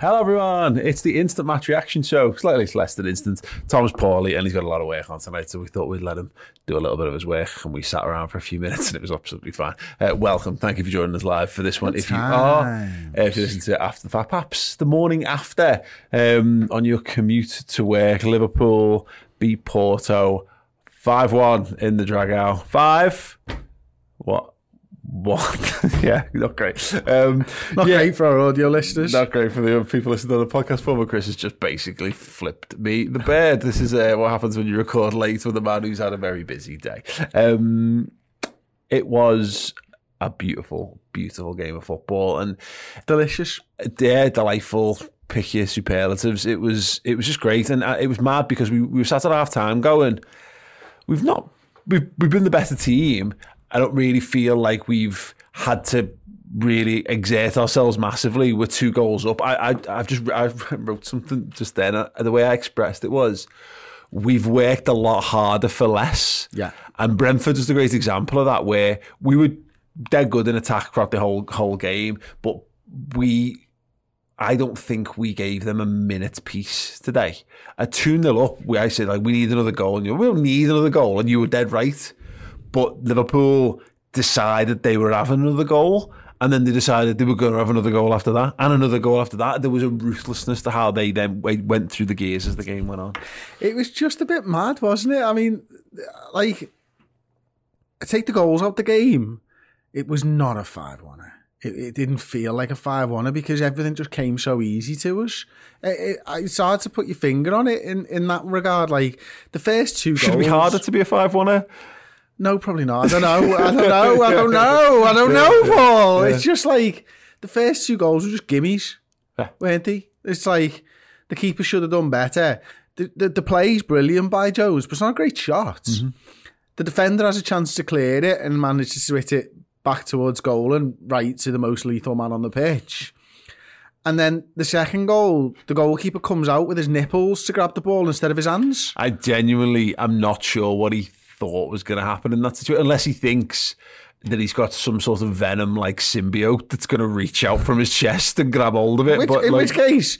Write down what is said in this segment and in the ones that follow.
Hello, everyone. It's the Instant Match Reaction Show. Slightly less than instant. Tom's poorly and he's got a lot of work on tonight, so we thought we'd let him do a little bit of his work. And we sat around for a few minutes and it was absolutely fine. Uh, welcome. Thank you for joining us live for this one. if you are, uh, if you listen to it after the fact, perhaps the morning after um, on your commute to work, Liverpool beat Porto 5 1 in the Dragao. Five. What? What? yeah, not great. Um, Not yeah, great for our audio listeners. Not great for the people listening to the podcast. Former Chris has just basically flipped me the bird. This is uh, what happens when you record late with a man who's had a very busy day. Um, it was a beautiful, beautiful game of football and Delicious. yeah, delightful. Pick your superlatives. It was it was just great, and uh, it was mad because we, we were sat at half time going, we've not we've we've been the better team. I don't really feel like we've had to really exert ourselves massively. We're two goals up. I, I I've just I wrote something just then. uh, The way I expressed it was. We've worked a lot harder for less. Yeah. And Brentford is a great example of that, where we were dead good in attack throughout the whole whole game, but we I don't think we gave them a minute's peace today. At 2 0 up, we, I said, like, we need another goal. And you, we don't need another goal. And you were dead right. But Liverpool decided they were having another goal. And then they decided they were going to have another goal after that. And another goal after that. There was a ruthlessness to how they then went through the gears as the game went on. It was just a bit mad, wasn't it? I mean, like, take the goals out the game. It was not a 5 1 it, it didn't feel like a 5 1 because everything just came so easy to us. It, it, it's hard to put your finger on it in, in that regard. Like, the first two Should it goals. be harder to be a 5 1 No, probably not. I don't know. I don't know. I don't know. I don't know, Paul. It's just like the first two goals were just gimmies, weren't they? It's like the keeper should have done better. The, the, the play's brilliant by Joe's, but it's not a great shot. Mm-hmm. The defender has a chance to clear it and manages to hit it back towards goal and right to the most lethal man on the pitch. And then the second goal, the goalkeeper comes out with his nipples to grab the ball instead of his hands. I genuinely am not sure what he thought was going to happen in that situation, unless he thinks that he's got some sort of venom like symbiote that's going to reach out from his chest and grab hold of it. Which, but in like, which case,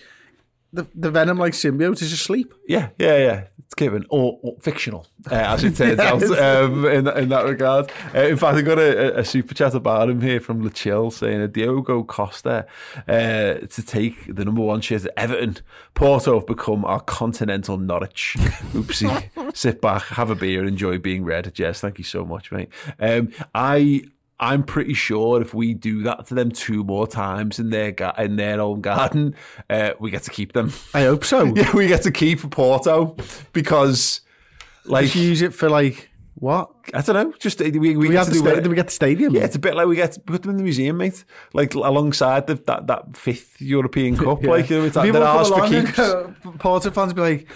the, the venom like symbiote is asleep. yeah, yeah, yeah, it's given or, or fictional, uh, as it turns out um, in in that regard. Uh, in fact, I got a, a super chat about him here from Le Chill saying a Diogo Costa uh, to take the number one shirt at Everton. Porto have become our continental Norwich. Oopsie. Sit back, have a beer, enjoy being red. Jess, thank you so much, mate. Um, I. I'm pretty sure if we do that to them two more times in their ga- in their own garden, uh, we get to keep them. I hope so. Yeah, we get to keep Porto because, like, Just use it for like what? I don't know, just we, we, We, get have to the do sta- we get the stadium? Yeah, it's a bit like we get to put them in the museum, mate. Like alongside the, that that fifth European Cup, Yeah. like you know, it's like People they're come ours for keeps. Porto fans be like,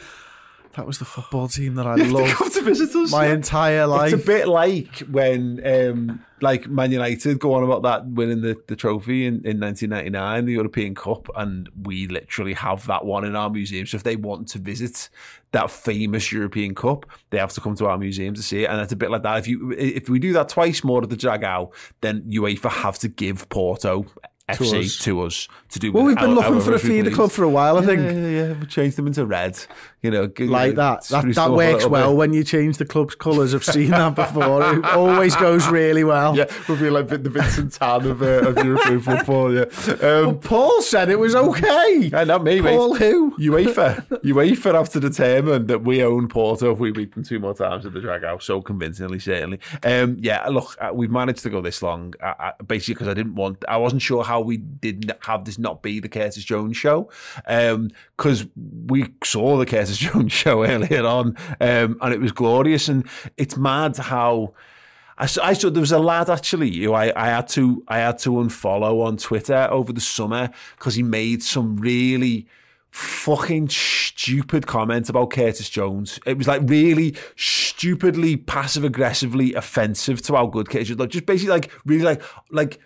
that was the football team that I loved to visit us. my entire life. It's a bit like when, um, like Man United go on about that winning the, the trophy in, in 1999, the European Cup, and we literally have that one in our museum. So if they want to visit that famous European Cup, they have to come to our museum to see it. And it's a bit like that. If you if we do that twice more at the Dragao, then UEFA have to give Porto. FC us. to us to do. well, we've been our- looking however for a feeder club for a while, I Yeah, think. yeah, yeah. We changed them into red. You know, like that. That, that a works well bit. when you change the club's colours. I've seen that before. It always goes really well. Yeah, we'll be like the Vincent Tan of, uh, of European football. Yeah, um, Paul said it was okay. Yeah, not me, mate. Paul who? UEFA. UEFA have to determine that we own Porto if we beat them two more times at the Dragao. So convincingly, certainly. Um, yeah, look, uh, we've managed to go this long, uh, uh, basically because I didn't want, I wasn't sure how we didn't have this not be the Curtis Jones show, because we saw the Curtis Jones show earlier on, um, and it was glorious. And it's mad how. I saw, I saw there was a lad actually who I, I had to I had to unfollow on Twitter over the summer because he made some really fucking stupid comment about Curtis Jones. It was like really stupidly passive aggressively offensive to how good Curtis Jones. Just basically like really like like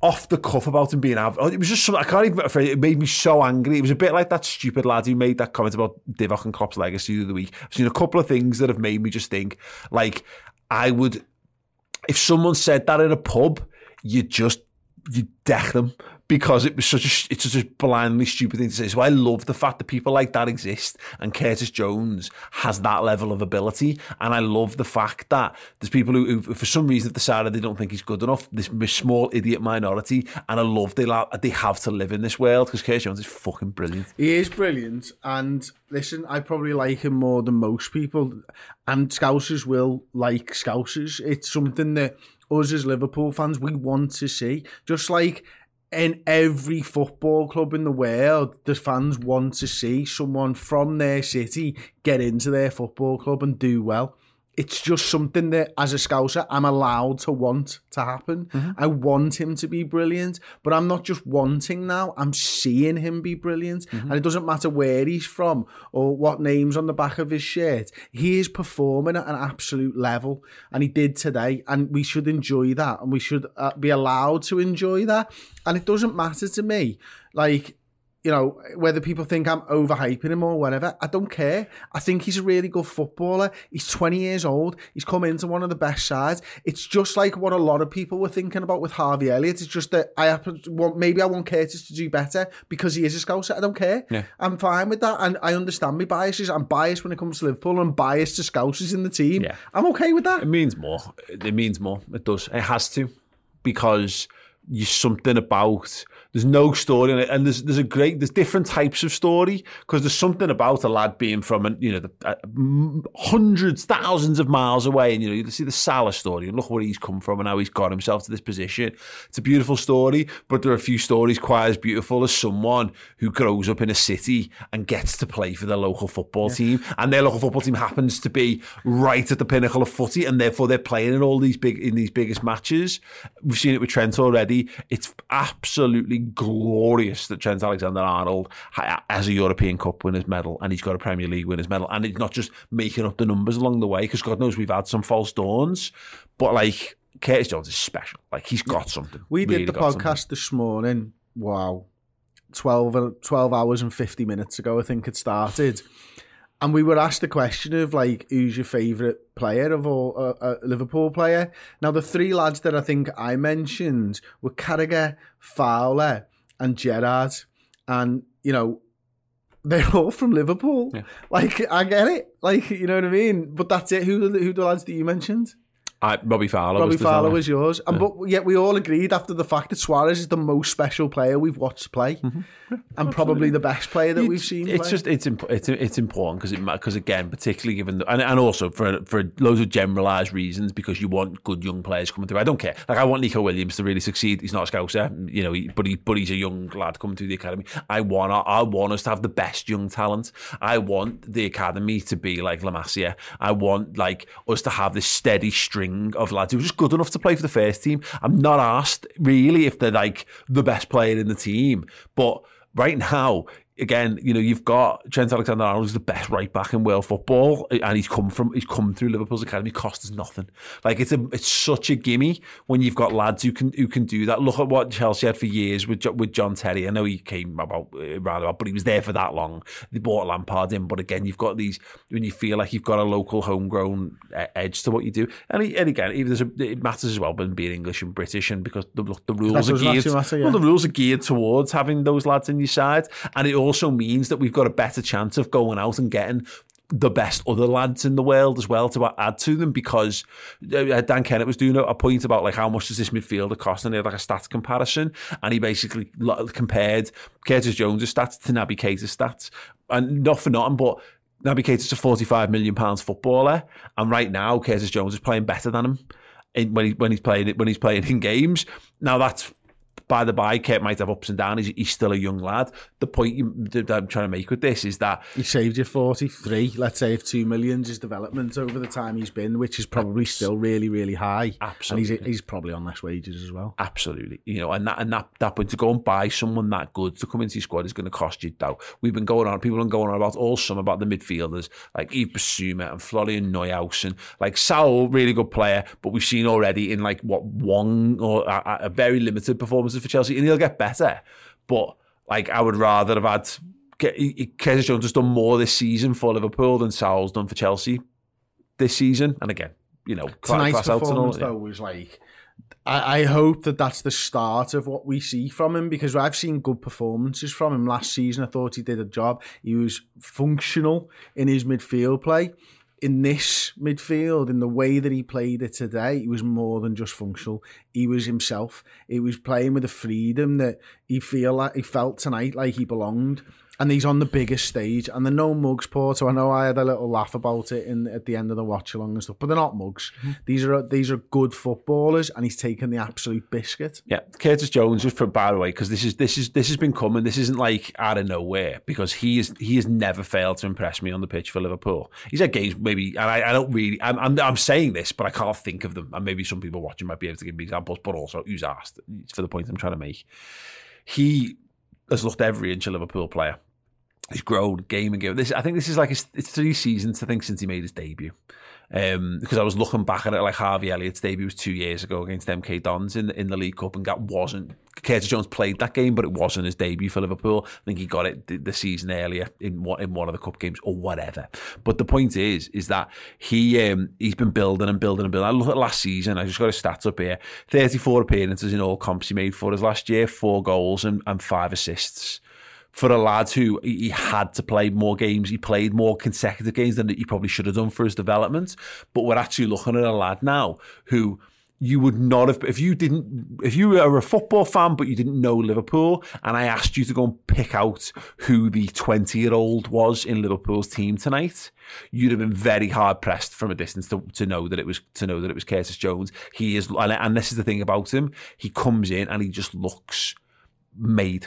off the cuff about him being out. Oh, it was just something I can't even. It made me so angry. It was a bit like that stupid lad who made that comment about Divock and Klopp's legacy the other week. I've seen a couple of things that have made me just think like I would if someone said that in a pub, you just you deck them because it was such a it's such a blindly stupid thing to say. So I love the fact that people like that exist, and Curtis Jones has that level of ability, and I love the fact that there's people who, who for some reason, have decided they don't think he's good enough. This small idiot minority, and I love they they have to live in this world because Curtis Jones is fucking brilliant. He is brilliant. And listen, I probably like him more than most people. And Scousers will like Scousers. It's something that us as Liverpool fans, we want to see. Just like in every football club in the world, the fans want to see someone from their city get into their football club and do well. It's just something that, as a Scouser, I'm allowed to want to happen. I want him to be brilliant, but I'm not just wanting now, I'm seeing him be brilliant. And it doesn't matter where he's from or what name's on the back of his shirt. He is performing at an absolute level, and he did today. And we should enjoy that, and we should uh, be allowed to enjoy that. And it doesn't matter to me, like, you know, whether people think I'm overhyping him or whatever, I don't care. I think he's a really good footballer. He's 20 years old. He's come into one of the best sides. It's just like what a lot of people were thinking about with Harvey Elliott. It's just that I happen to want, maybe I want Curtis to do better because he is a scouser. I don't care. Yeah. I'm fine with that. And I understand my biases. I'm biased when it comes to Liverpool and biased to scousers in the team. Yeah. I'm okay with that. It means more. It means more. It does. It has to, because you something about. There's no story in it, and there's there's a great there's different types of story because there's something about a lad being from a, you know the, uh, hundreds thousands of miles away, and you know you see the Salah story and look where he's come from and how he's got himself to this position. It's a beautiful story, but there are a few stories quite as beautiful as someone who grows up in a city and gets to play for their local football team, and their local football team happens to be right at the pinnacle of footy, and therefore they're playing in all these big in these biggest matches. We've seen it with Trent already. It's absolutely glorious that Trent Alexander-Arnold ha- has a European Cup winners medal and he's got a Premier League winners medal, and he's not just making up the numbers along the way because God knows we've had some false dawns, but like. Curtis Jones is special. Like he's got something. We did the podcast something. this morning. Wow. 12, 12 hours and 50 minutes ago, I think it started. And we were asked the question of, like, who's your favourite player of all, uh, uh, Liverpool player? Now, the three lads that I think I mentioned were Carragher, Fowler, and Gerrard. And, you know, they're all from Liverpool. Yeah. Like, I get it. Like, you know what I mean? But that's it. Who, who the lads that you mentioned? I, Robbie Fowler. Robbie was Fowler was yours, and but yet we all agreed after the fact that Suarez is the most special player we've watched play, mm-hmm. and probably the best player that we've seen. It's play. just it's imp- it's it's important because it because again, particularly given the, and and also for for loads of generalised reasons because you want good young players coming through. I don't care. Like I want Neco Williams to really succeed. He's not a scouser, you know, he, but he but he's a young lad coming through the academy. I want I want us to have the best young talent. I want the academy to be like La Masia. I want like us to have this steady string of lads who are just good enough to play for the first team. I'm not asked really if they're like the best player in the team, but right now, again, you know, you've got Trent Alexander-Arnold, who's the best right back in world football, and he's come from he's come through Liverpool's academy. Cost us nothing. Like it's a it's such a gimme when you've got lads who can who can do that. Look at what Chelsea had for years with with John Terry. I know he came about uh, rather about, but he was there for that long. They bought Lampard in, but again, you've got these when you feel like you've got a local homegrown uh, edge to what you do. And, he, and again, even there's a, it matters as well, being English and British, and because the the rules are geared. matter, yeah. well, the rules are geared towards having those lads in your side, and it also means that we've got a better chance of going out and getting the best other lads in the world as well to add to them because uh, Dan Kennett was doing a point about like how much does this midfielder cost? And he had like a stats comparison and he basically compared Curtis Jones' stats to Naby Keita's stats. And not for nothing but Naby Keita's a 45 million pounds footballer and right now Curtis Jones is playing better than him in, when, he, when he's playing when he's playing in games. Now that's by the by, Kurt might have ups and downs. He's, he's still a young lad. The point you, that I'm trying to make with this is that he saved you 43. Let's say if two millions is development over the time he's been, which is probably still really, really high. Absolutely, and he's, he's probably on less wages as well. Absolutely, you know, and that and that that point to go and buy someone that good to come into your squad is going to cost you though. We've been going on, people have been going on about all summer about the midfielders like Yves Bissouma and Florian Neuhaus and like Saul, really good player, but we've seen already in like what one or a, a very limited performances for Chelsea, and he'll get better. But like, I would rather have had Curtis Jones has done more this season for Liverpool than Saul's done for Chelsea this season. And again, you know, tonight's performance though was like. I, I hope that that's the start of what we see from him because I've seen good performances from him last season. I thought he did a job. He was functional in his midfield play in this midfield, in the way that he played it today, he was more than just functional. He was himself. He was playing with a freedom that he feel like he felt tonight like he belonged and he's on the biggest stage, and they're no mugs, Porto. I know I had a little laugh about it in at the end of the watch along and stuff, but they're not mugs. Mm-hmm. These are these are good footballers, and he's taken the absolute biscuit. Yeah, Curtis Jones was for by the way, because this is this is this has been coming. This isn't like out of nowhere because he is he has never failed to impress me on the pitch for Liverpool. He's had games maybe, and I, I don't really. I'm, I'm, I'm saying this, but I can't think of them, and maybe some people watching might be able to give me examples. But also, who's asked It's for the point I'm trying to make? He has looked every inch a Liverpool player he's grown game and game. This I think this is like his, it's three seasons I think since he made his debut. Um, because I was looking back at it like Harvey Elliott's debut was two years ago against MK Dons in the, in the League Cup and that wasn't Curtis Jones played that game but it wasn't his debut for Liverpool. I think he got it the, the season earlier in one, in one of the cup games or whatever. But the point is is that he um, he's been building and building and building. I look at last season I just got his stats up here. 34 appearances in all comps he made for us last year four goals and, and five assists for a lad who he had to play more games. He played more consecutive games than he probably should have done for his development. But we're actually looking at a lad now who you would not have if you didn't if you were a football fan but you didn't know Liverpool and I asked you to go and pick out who the 20 year old was in Liverpool's team tonight you'd have been very hard pressed from a distance to, to know that it was to know that it was Curtis Jones he is and, and this is the thing about him he comes in and he just looks made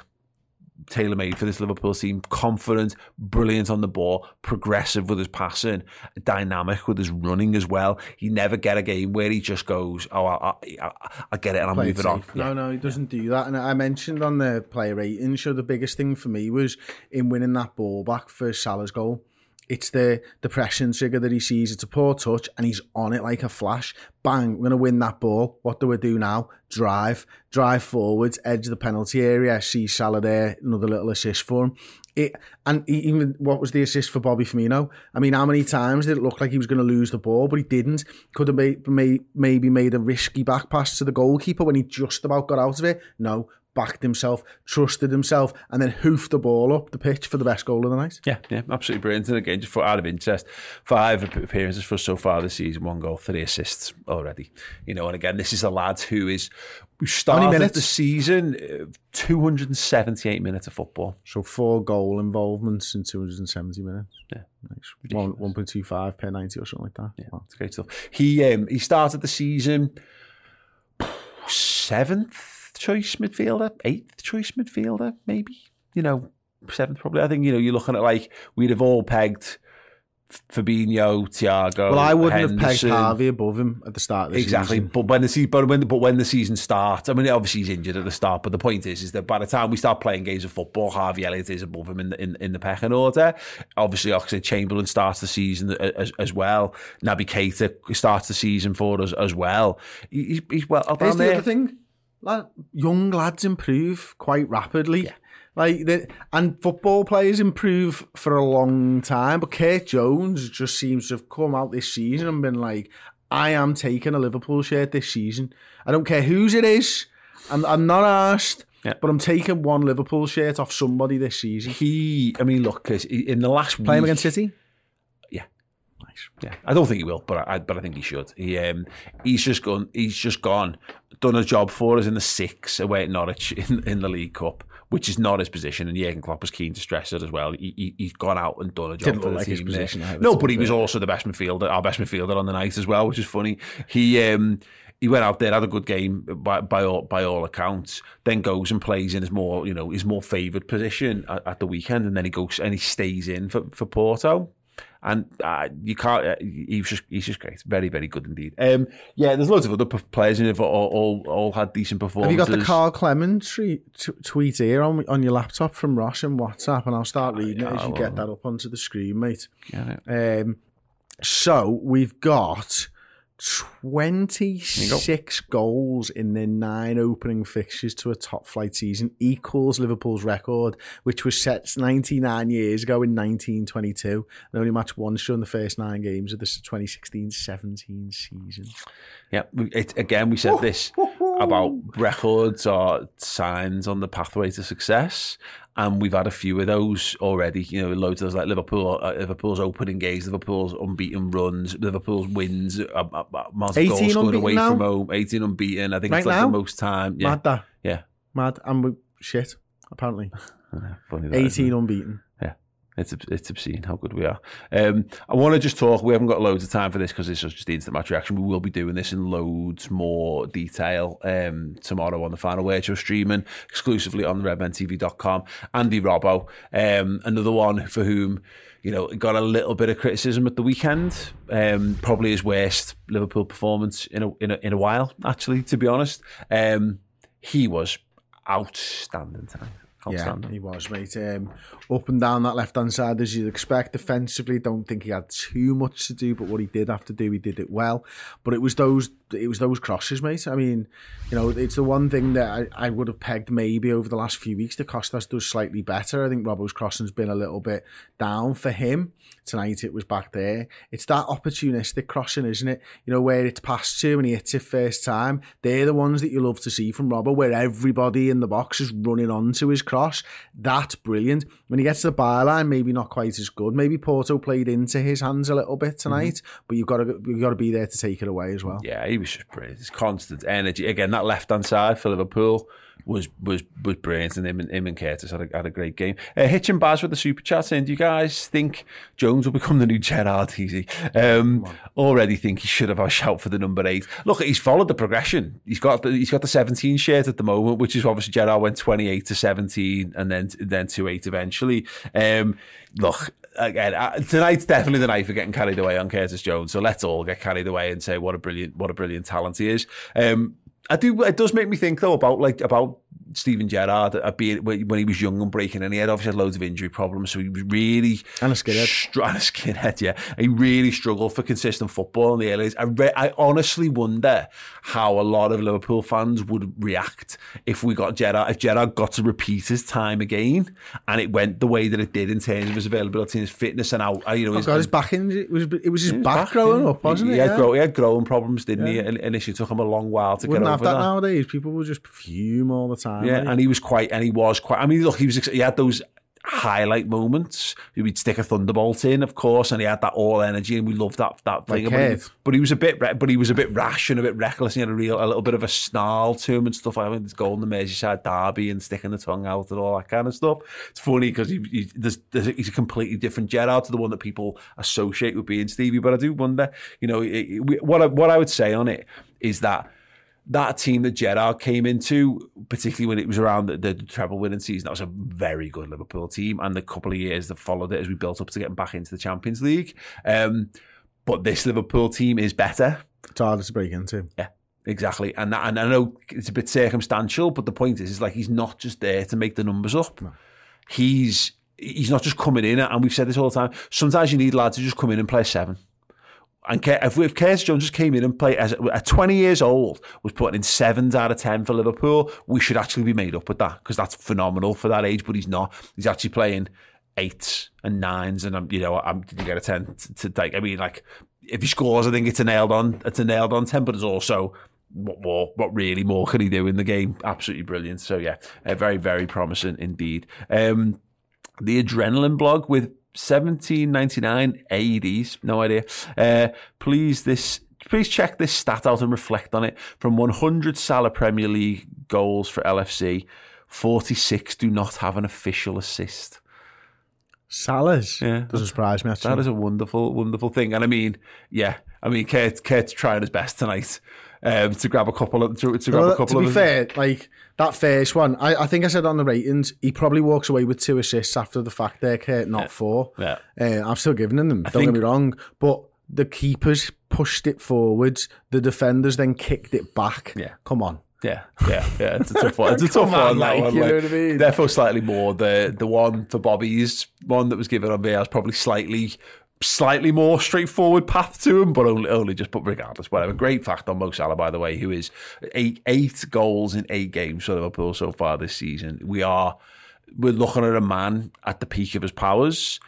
tailor made for this Liverpool team. Confident, brilliant on the ball, progressive with his passing, dynamic with his running as well. He never get a game where he just goes, "Oh, I, I, I get it," and I'm Play moving on. No, yeah. no, he doesn't yeah. do that. And I mentioned on the player rating show the biggest thing for me was in winning that ball back for Salah's goal it's the pressing trigger that he sees. It's a poor touch, and he's on it like a flash. Bang! We're gonna win that ball. What do we do now? Drive, drive forwards, edge the penalty area. See Salah there, another little assist for him. It and even what was the assist for Bobby Firmino? I mean, how many times did it look like he was going to lose the ball, but he didn't? Could have made, maybe made a risky back pass to the goalkeeper when he just about got out of it. No, backed himself, trusted himself, and then hoofed the ball up the pitch for the best goal of the night. Yeah, yeah, absolutely brilliant. And again, just for out of interest, five appearances for so far this season, one goal, three assists already. You know, and again, this is a lad who is we started the season uh, 278 minutes of football. So four goal involvements in 270 minutes. Yeah, nice. One, 1.25 per 90 or something like that. Yeah, wow. it's great stuff. He um, he started the season seventh choice midfielder, eighth choice midfielder, maybe. You know, seventh probably. I think you know you're looking at like we'd have all pegged Fabinho, Thiago. Well, I wouldn't Henderson. have pegged Harvey above him at the start of the exactly. season. But when the season, but when but when the season starts, I mean, obviously he's injured at the start. But the point is, is that by the time we start playing games of football, Harvey Elliott is above him in the in, in the pecking order. Obviously, Oxlade Chamberlain starts the season as, as well. Naby Keita starts the season for us as well. He's, he's well. Here's the other thing lad, young lads improve quite rapidly. Yeah. Like the, and football players improve for a long time, but Kurt Jones just seems to have come out this season and been like, "I am taking a Liverpool shirt this season. I don't care whose it is. I'm, I'm not asked. Yeah. But I'm taking one Liverpool shirt off somebody this season. He, I mean, look, in the last Play him week, against City. Yeah. Nice. Yeah. I don't think he will, but I, but I think he should. He um he's just gone he's just gone, done a job for us in the six away at Norwich in, in the League Cup, which is not his position, and Jurgen Klopp was keen to stress it as well. He, he he's gone out and done a job Didn't for the like his team. position. No, but he was also the best midfielder, our best midfielder on the night as well, which is funny. He um he went out there, had a good game by by all by all accounts. Then goes and plays in his more you know his more favoured position at, at the weekend, and then he goes and he stays in for for Porto. And uh, you can't. Uh, he's just he's just great, very very good indeed. Um, yeah, there's loads of other players in it that all, all all had decent performances. Have you got the Carl Clement t- tweet here on on your laptop from Ross and WhatsApp, and I'll start reading it as you get that up onto the screen, mate. Get it. Um, so we've got 26 goals in their nine opening fixtures to a top flight season, equals Liverpool's record, which was set 99 years ago in 1922. They only matched once during the first nine games of the 2016 17 season. Yeah, it, again, we said this about records or signs on the pathway to success, and we've had a few of those already. You know, loads of those like Liverpool, uh, Liverpool's opening games, Liverpool's unbeaten runs, Liverpool's wins, uh, uh, uh, amounts 18 goals scored away now? from home, eighteen unbeaten. I think Right it's like now? the most time. Yeah, Mad that. yeah. Mad. And we, shit, apparently. Funny that, isn't 18 it? unbeaten. It's it's obscene how good we are. Um, I want to just talk. We haven't got loads of time for this because this is just the instant match reaction. We will be doing this in loads more detail um, tomorrow on the final word show streaming exclusively on the redmentv.com. Andy Robbo, um, another one for whom you know got a little bit of criticism at the weekend. Um, probably his worst Liverpool performance in a in a, in a while. Actually, to be honest, um, he was outstanding tonight. Yeah, he was, mate. Um, up and down that left hand side, as you'd expect. Defensively, don't think he had too much to do, but what he did have to do, he did it well. But it was those, it was those crosses, mate. I mean, you know, it's the one thing that I, I would have pegged maybe over the last few weeks. The Costas does slightly better. I think Robbo's crossing's been a little bit down for him. Tonight it was back there. It's that opportunistic crossing, isn't it? You know, where it's passed to and he hits it first time. They're the ones that you love to see from Robbo, where everybody in the box is running onto his cross. That's brilliant. When he gets to the byline, maybe not quite as good. Maybe Porto played into his hands a little bit mm-hmm. tonight, but you've got to you've got to be there to take it away as well. Yeah, he was just brilliant. His constant energy. Again, that left hand side for Liverpool was was was brilliant, and him and, him and Curtis had a, had a great game. Uh, Hitch and Baz with the super chat saying, "Do you guys think Jones will become the new Gerrard Easy? Um, already think he should have a shout for the number eight. Look, he's followed the progression. He's got the, he's got the seventeen shirt at the moment, which is obviously Gerrard went twenty eight to seventeen, and then then to eight eventually. Um, look." Again, uh, tonight's definitely the night for getting carried away on Curtis Jones. So let's all get carried away and say what a brilliant, what a brilliant talent he is. Um, I do. It does make me think though about like about Steven Gerrard uh, being when he was young and breaking, and he had obviously had loads of injury problems, so he was really And a skinhead. str- and a skinhead. Yeah, he really struggled for consistent football in the early. days. I re- I honestly wonder how a lot of Liverpool fans would react if we got Gerrard if Gerrard got to repeat his time again, and it went the way that it did in terms of his availability and his fitness and how you know Oh his, God, his back in, it was it was his his back, growing yeah. up, wasn't he, it? He had, Yeah. grow, he had growing problems, didn't he? And initially, it took him a long while to Wouldn't get have over that, that. nowadays. People would just fume all the time. Yeah, and he was quite, and he was quite. I mean, look, he was. He had those highlight moments. He'd stick a thunderbolt in, of course, and he had that all energy, and we loved that that thing. But he, but he was a bit, but he was a bit rash and a bit reckless. And he had a real, a little bit of a snarl to him and stuff. I mean, in the Merseyside derby and sticking the tongue out and all that kind of stuff. It's funny because he, he, there's, there's he's a completely different Gerrard to the one that people associate with being Stevie. But I do wonder, you know, it, it- what I, what I would say on it is that that team that Gerrard came into, particularly when it was around the, the treble winning season, that was a very good Liverpool team. And the couple of years that followed it as we built up to getting back into the Champions League. Um, but this Liverpool team is better. It's harder to break into. Yeah, exactly. And that, and I know it's a bit circumstantial, but the point is, is like he's not just there to make the numbers up. He's he's not just coming in, and we've said this all the time. Sometimes you need lads to just come in and play seven. And if, if Curtis Jones just came in and played as at 20 years old, was putting in sevens out of 10 for Liverpool, we should actually be made up with that because that's phenomenal for that age. But he's not. He's actually playing eights and nines, and I'm, you know, I'm, did you get a 10 to, like? I mean, like if he scores, I think it's a nailed on, it's a nailed on 10, but it's also what more? What really more can he do in the game? Absolutely brilliant. So yeah, uh, very very promising indeed. Um, the adrenaline blog with 1799 AEDs, no idea. Uh, please this please check this stat out and reflect on it. From 100 Salah Premier League goals for LFC, 46 do not have an official assist. Salah's. Yeah. Doesn't surprise me, actually. That is a wonderful, wonderful thing. And I mean, yeah, I mean, Kurt, Kurt's trying his best tonight um, to grab a couple of to, to grab Well, a couple of. to be of. fair, like that first one, I, I think I said on the ratings, he probably walks away with two assists after the fact there, Kurt, not four. Yeah. Uh, I'm still giving him them, don't think- get me wrong. But the keepers pushed it forwards, the defenders then kicked it back. Yeah. Come on. Yeah, yeah, yeah. It's a tough one. It's a tough one. on, that one. you know what I mean? Therefore, slightly more the the one for Bobby's one that was given on VAR is probably slightly slightly more straightforward path to him, but only, only just but regardless, whatever. Great fact on Mo Salah, by the way, who is eight eight goals in eight games for Liverpool so far this season. We are we're looking at a man at the peak of his powers,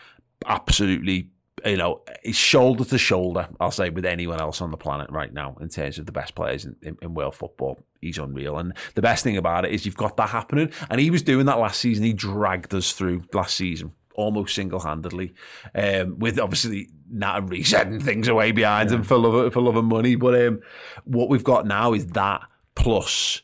absolutely. You know, shoulder to shoulder, I'll say, with anyone else on the planet right now in terms of the best players in, in, in world football. He's unreal. And the best thing about it is you've got that happening. And he was doing that last season. He dragged us through last season almost single handedly, um, with obviously Nat and Reece setting things away behind him for love of, for love of money. But um, what we've got now is that plus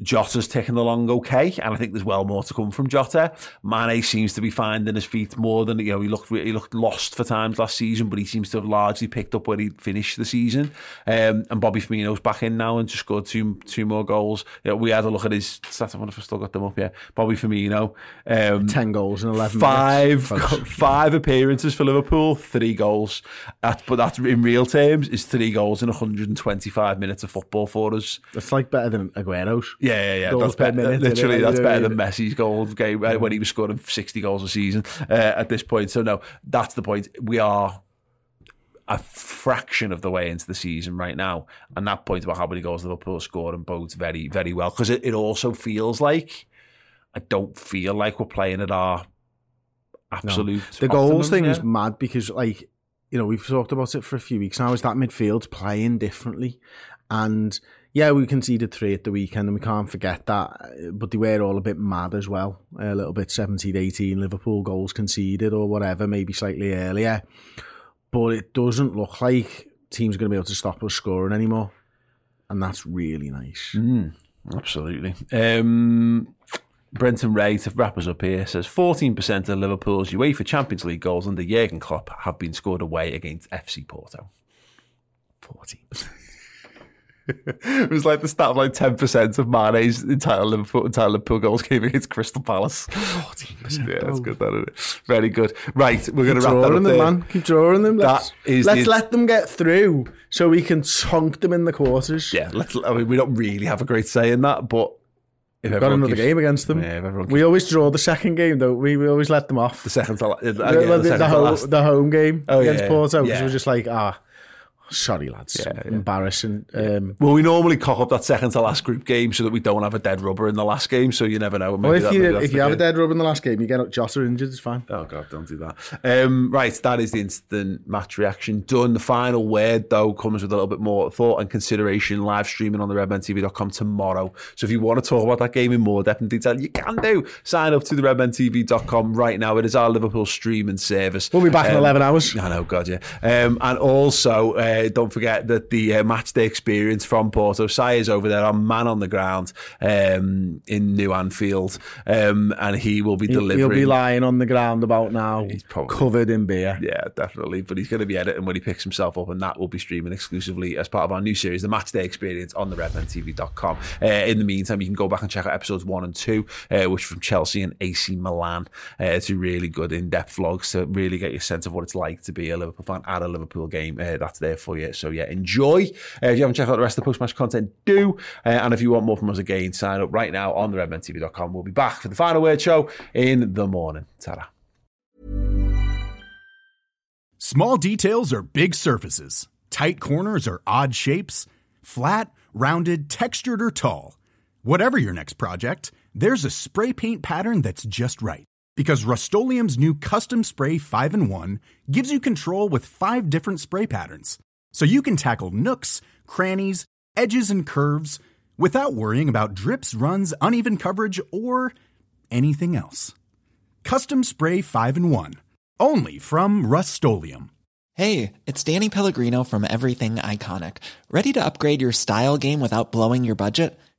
Jota's ticking along okay, and I think there's well more to come from Jota. Mane seems to be finding his feet more than you know. He looked he looked lost for times last season, but he seems to have largely picked up where he finished the season. Um, and Bobby Firmino's back in now and just scored two two more goals. You know, we had a look at his stats. I wonder if I still got them up. Yeah, Bobby Firmino, um, 10 goals in 11 five minutes. Five appearances for Liverpool, three goals. That, but that's in real terms is three goals in 125 minutes of football for us. That's like better than Aguero's. Yeah, yeah, yeah. That's better, minute, literally, that's better than. Messi's goal game uh, when he was scoring 60 goals a season uh, at this point. So, no, that's the point. We are a fraction of the way into the season right now. And that point about how many goals Liverpool scored and bodes very, very well. Because it, it also feels like, I don't feel like we're playing at our absolute. The goals thing yet. is mad because, like, you know, we've talked about it for a few weeks now. Is that midfield's playing differently? And yeah, we conceded three at the weekend, and we can't forget that. But they were all a bit mad as well. A little bit 17 18 Liverpool goals conceded or whatever, maybe slightly earlier. But it doesn't look like teams are going to be able to stop us scoring anymore. And that's really nice. Absolutely. Um, Brenton Ray, to wrap us up here, says 14% of Liverpool's UEFA Champions League goals under Jurgen Klopp have been scored away against FC Porto. 14. It was like the stat of like 10% of Mane's entire Liverpool, entire Liverpool goals came against Crystal Palace. 14%. Yeah, that's good, that, isn't it? Very good. Right, we're going to wrap that drawing up them, there. man. Keep drawing them. Let's, That is let's the- let them get through so we can tunk them in the quarters. Yeah, let's, I mean, we don't really have a great say in that, but if We've Got another keeps- game against them. Yeah, everyone we always draw the second game, though. We, we always let them off. the second to, uh, yeah, the, the the, home, the home game Oh, against yeah, Porto because yeah. we're just like, ah, sorry, lads. Yeah, yeah. Embarrassing. Um, Well, we normally cock up that second to last group game so that we don't have a dead rubber in the last game. So you never know. Maybe well, if that- you if you have a dead rubber in the last game, you get up. Jota injured, it's fine. Oh god, don't do that. Um, right, that is the instant match reaction done. The final word though comes with a little bit more thought and consideration. Live streaming on the redmentv.com tomorrow. So if you want to talk about that game in more depth and detail, you can do. Sign up to the redmentv.com right now. It is our Liverpool streaming service. We'll be back in Um, 11 hours. I know, God, yeah. Um, and also, uh, don't forget that the uh, match day experience from Porto, Sire's over there, our man on the ground um, in New Anfield, um, and he will be delivering. he'll be lying on the ground about now, he's probably- covered in beer. Yeah, definitely. But he's going to be editing when he picks himself up, and that will be streaming exclusively as part of our new series, the Match Day Experience, on the redmentv.com. Uh, in the meantime, you can go back and check out episodes one and two, uh, which are from Chelsea and AC Milan. Uh, two really good in depth vlogs to really get your sense of what it's like to be a Liverpool fan at a Liverpool game. Uh, that's there for you. So, yeah, enjoy. Uh, if you haven't checked out the rest of the post match content, do. Uh, and if you want more from us again, sign up right now on the redmentv.com. We'll be back for the final word show in the morning. Ta Small details are big surfaces. Tight corners are odd shapes. Flat, rounded, textured, or tall. Whatever your next project, there's a spray paint pattern that's just right. Because Rust new Custom Spray 5 in 1 gives you control with five different spray patterns. So you can tackle nooks, crannies, edges, and curves without worrying about drips, runs, uneven coverage, or anything else. Custom Spray 5 and 1. Only from Rust Hey, it's Danny Pellegrino from Everything Iconic. Ready to upgrade your style game without blowing your budget?